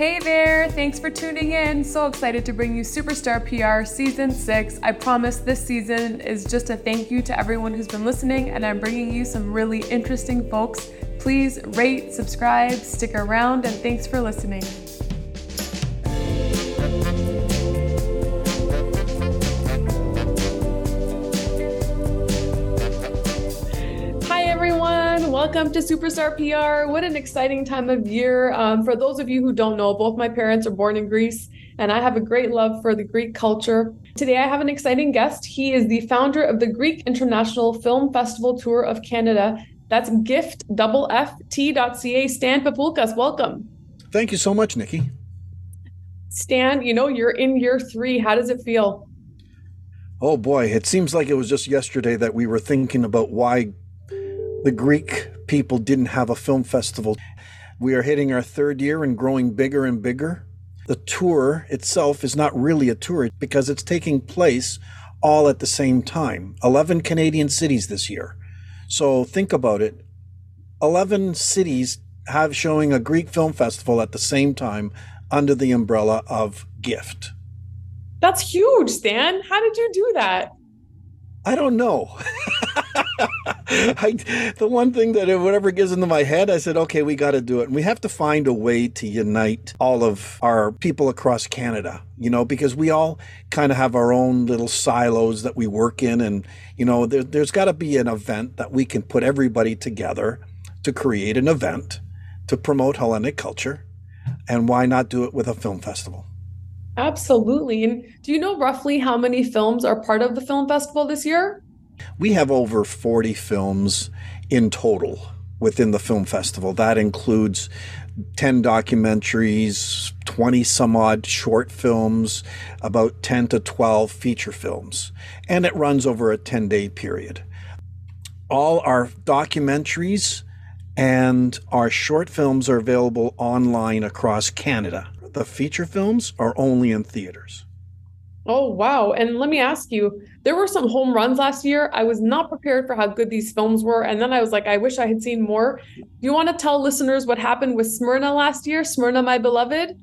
Hey there, thanks for tuning in. So excited to bring you Superstar PR Season 6. I promise this season is just a thank you to everyone who's been listening, and I'm bringing you some really interesting folks. Please rate, subscribe, stick around, and thanks for listening. Welcome to Superstar PR. What an exciting time of year. Um, for those of you who don't know, both my parents are born in Greece, and I have a great love for the Greek culture. Today, I have an exciting guest. He is the founder of the Greek International Film Festival Tour of Canada. That's gift double ft.ca. Stan Papulkas, welcome. Thank you so much, Nikki. Stan, you know, you're in year three. How does it feel? Oh boy, it seems like it was just yesterday that we were thinking about why the Greek people didn't have a film festival. We are hitting our third year and growing bigger and bigger. The tour itself is not really a tour because it's taking place all at the same time. 11 Canadian cities this year. So think about it 11 cities have showing a Greek film festival at the same time under the umbrella of GIFT. That's huge, Stan. How did you do that? I don't know. I, the one thing that whatever gets into my head, I said, okay, we got to do it. And we have to find a way to unite all of our people across Canada, you know, because we all kind of have our own little silos that we work in. And, you know, there, there's got to be an event that we can put everybody together to create an event to promote Hellenic culture. And why not do it with a film festival? Absolutely. And do you know roughly how many films are part of the film festival this year? We have over 40 films in total within the film festival. That includes 10 documentaries, 20 some odd short films, about 10 to 12 feature films, and it runs over a 10 day period. All our documentaries and our short films are available online across Canada. The feature films are only in theaters. Oh, wow. And let me ask you, there were some home runs last year. I was not prepared for how good these films were. And then I was like, I wish I had seen more. Do you want to tell listeners what happened with Smyrna last year? Smyrna, my beloved?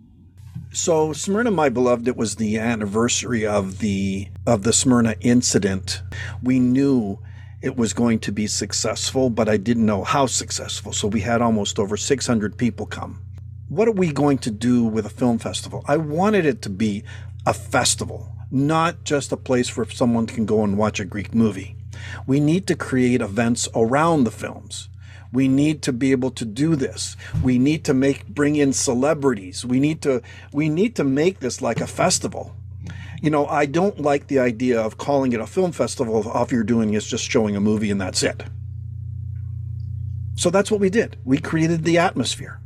So Smyrna, my beloved, it was the anniversary of the of the Smyrna incident. We knew it was going to be successful, but I didn't know how successful. So we had almost over 600 people come. What are we going to do with a film festival? I wanted it to be a festival, not just a place where someone can go and watch a Greek movie. We need to create events around the films. We need to be able to do this. We need to make bring in celebrities. We need to we need to make this like a festival. You know, I don't like the idea of calling it a film festival if all you're doing is just showing a movie and that's it. So that's what we did. We created the atmosphere,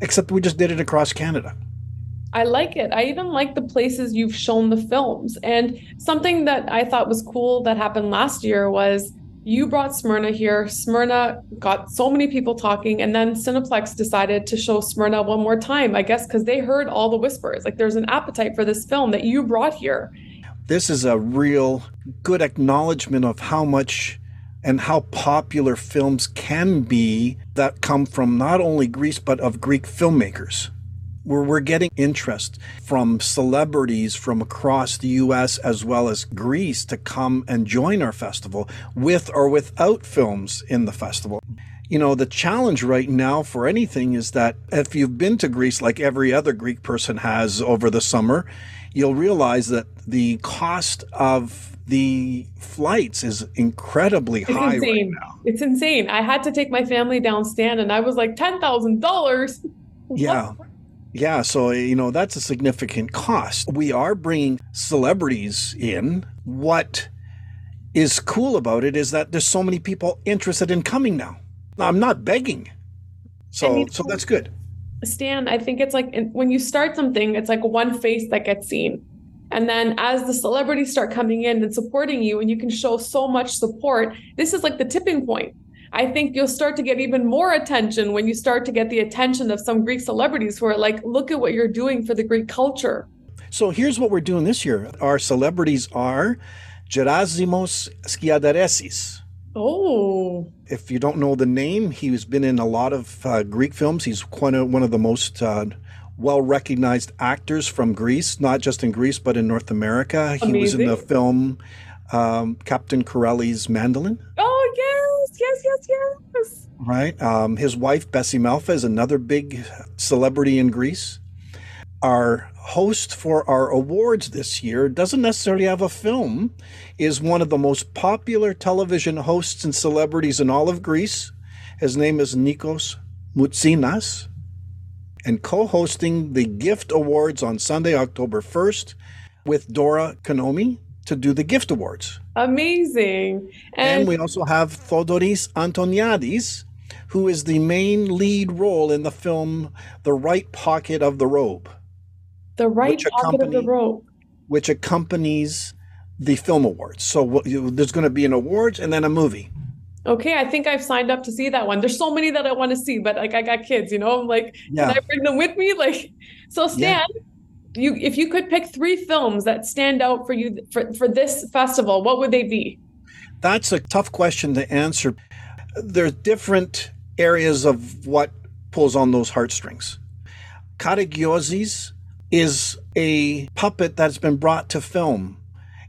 except we just did it across Canada. I like it. I even like the places you've shown the films. And something that I thought was cool that happened last year was you brought Smyrna here. Smyrna got so many people talking, and then Cineplex decided to show Smyrna one more time, I guess, because they heard all the whispers. Like there's an appetite for this film that you brought here. This is a real good acknowledgement of how much and how popular films can be that come from not only Greece, but of Greek filmmakers where we're getting interest from celebrities from across the US as well as Greece to come and join our festival with or without films in the festival. You know, the challenge right now for anything is that if you've been to Greece like every other Greek person has over the summer, you'll realize that the cost of the flights is incredibly it's high insane. right now. It's insane. I had to take my family down stand and I was like $10,000. Yeah. Yeah, so you know that's a significant cost. We are bringing celebrities in. What is cool about it is that there's so many people interested in coming now. I'm not begging, so so that's good. Stan, I think it's like when you start something, it's like one face that gets seen. And then as the celebrities start coming in and supporting you, and you can show so much support, this is like the tipping point. I think you'll start to get even more attention when you start to get the attention of some Greek celebrities who are like, look at what you're doing for the Greek culture. So here's what we're doing this year. Our celebrities are Gerasimos Skiadaresis. Oh. If you don't know the name, he's been in a lot of uh, Greek films. He's quite a, one of the most uh, well recognized actors from Greece, not just in Greece, but in North America. He was in the film um, Captain Corelli's Mandolin, yes, yes, right? Um, his wife, Bessie Malfa, is another big celebrity in Greece. Our host for our awards this year doesn't necessarily have a film, is one of the most popular television hosts and celebrities in all of Greece. His name is Nikos Moutsinas, and co hosting the Gift Awards on Sunday, October 1st, with Dora Konomi to do the Gift Awards. Amazing. And, And, we also have Thodoris Antoniadis, who is the main lead role in the film The Right Pocket of the Robe, the right pocket of the rope. which accompanies the film awards. So you- there's going to be an awards and then a movie. Okay, I think I've signed up to see that one. There's so many that I want to see, but like I got kids, you know, I'm like, Yeah. can I bring them with me? Like, so Stan, you if you could pick three films that stand out for you for, for this festival, what would they be? That's a tough question to answer. There's different areas of what pulls on those heartstrings. Karagiozis is a puppet that's been brought to film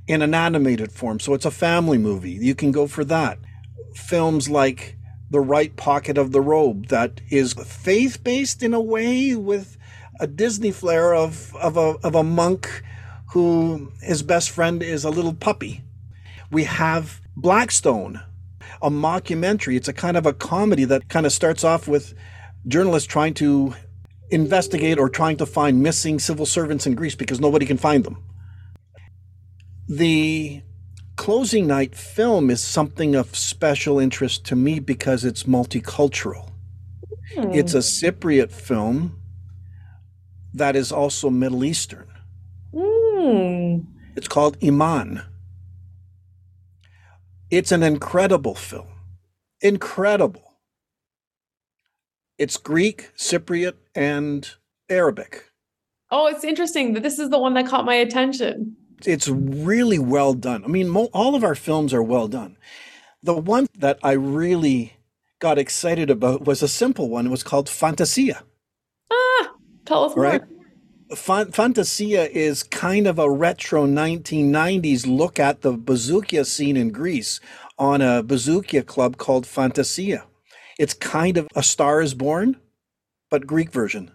in an animated form. So it's a family movie. You can go for that. Films like The Right Pocket of the Robe, that is faith based in a way with a Disney flair of, of, a, of a monk who his best friend is a little puppy. We have Blackstone, a mockumentary. It's a kind of a comedy that kind of starts off with journalists trying to investigate or trying to find missing civil servants in Greece because nobody can find them. The closing night film is something of special interest to me because it's multicultural. Hmm. It's a Cypriot film that is also Middle Eastern. Hmm. It's called Iman. It's an incredible film. Incredible. It's Greek, Cypriot, and Arabic. Oh, it's interesting that this is the one that caught my attention. It's really well done. I mean, mo- all of our films are well done. The one that I really got excited about was a simple one. It was called Fantasia. Tell us Right. more. Fantasia is kind of a retro 1990s look at the bouzouki scene in Greece on a bouzouki club called Fantasia. It's kind of a Star is Born, but Greek version.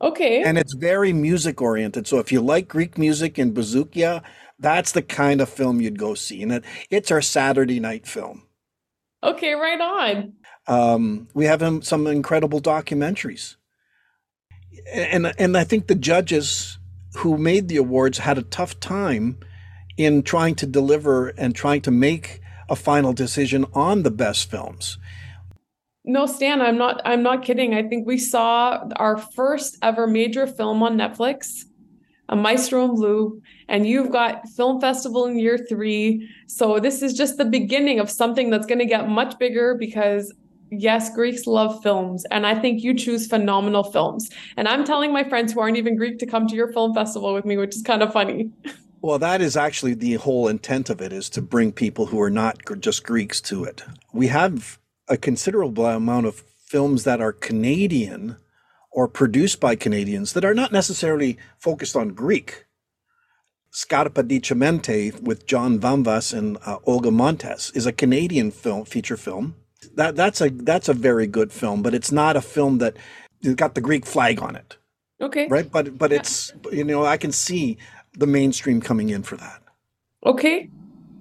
Okay. And it's very music oriented. So if you like Greek music and bouzouki, that's the kind of film you'd go see. And it, it's our Saturday night film. Okay, right on. Um, we have um, some incredible documentaries, and and I think the judges who made the awards had a tough time in trying to deliver and trying to make a final decision on the best films. No, Stan, I'm not I'm not kidding. I think we saw our first ever major film on Netflix, a Maestro in Blue, and you've got film festival in year 3. So this is just the beginning of something that's going to get much bigger because yes, Greeks love films and I think you choose phenomenal films. And I'm telling my friends who aren't even Greek to come to your film festival with me, which is kind of funny. Well, that is actually the whole intent of it is to bring people who are not just Greeks to it. We have a considerable amount of films that are Canadian or produced by Canadians that are not necessarily focused on Greek. Scarpa di Cemente with John Vamvas and uh, Olga Montes is a Canadian film feature film. That that's a that's a very good film, but it's not a film that it's got the Greek flag on it, Okay. right? But but Yeah. it's you know I can see the mainstream coming in for that. Okay.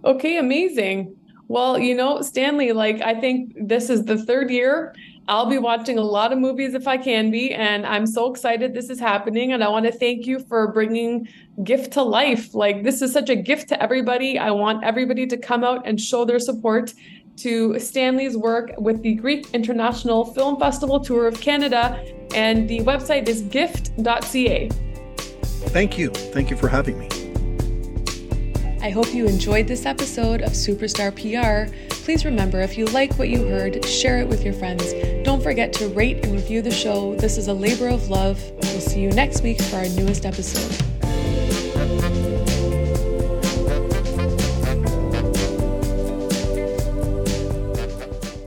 Okay, amazing. Well, you know, Stanley, like I think this is the third year. I'll be watching a lot of movies if I can be, and I'm so excited this is happening. And I want to thank you for bringing gift to life. Like this is such a gift to everybody. I want everybody to come out and show their support to Stanley's work with the Greek International Film Festival Tour of Canada, and the website is gift.ca. Thank you. Thank you for having me. I hope you enjoyed this episode of Superstar PR. Please remember if you like what you heard, share it with your friends. Don't forget to rate and review the show. This is a labor of love. We'll see you next week for our newest episode.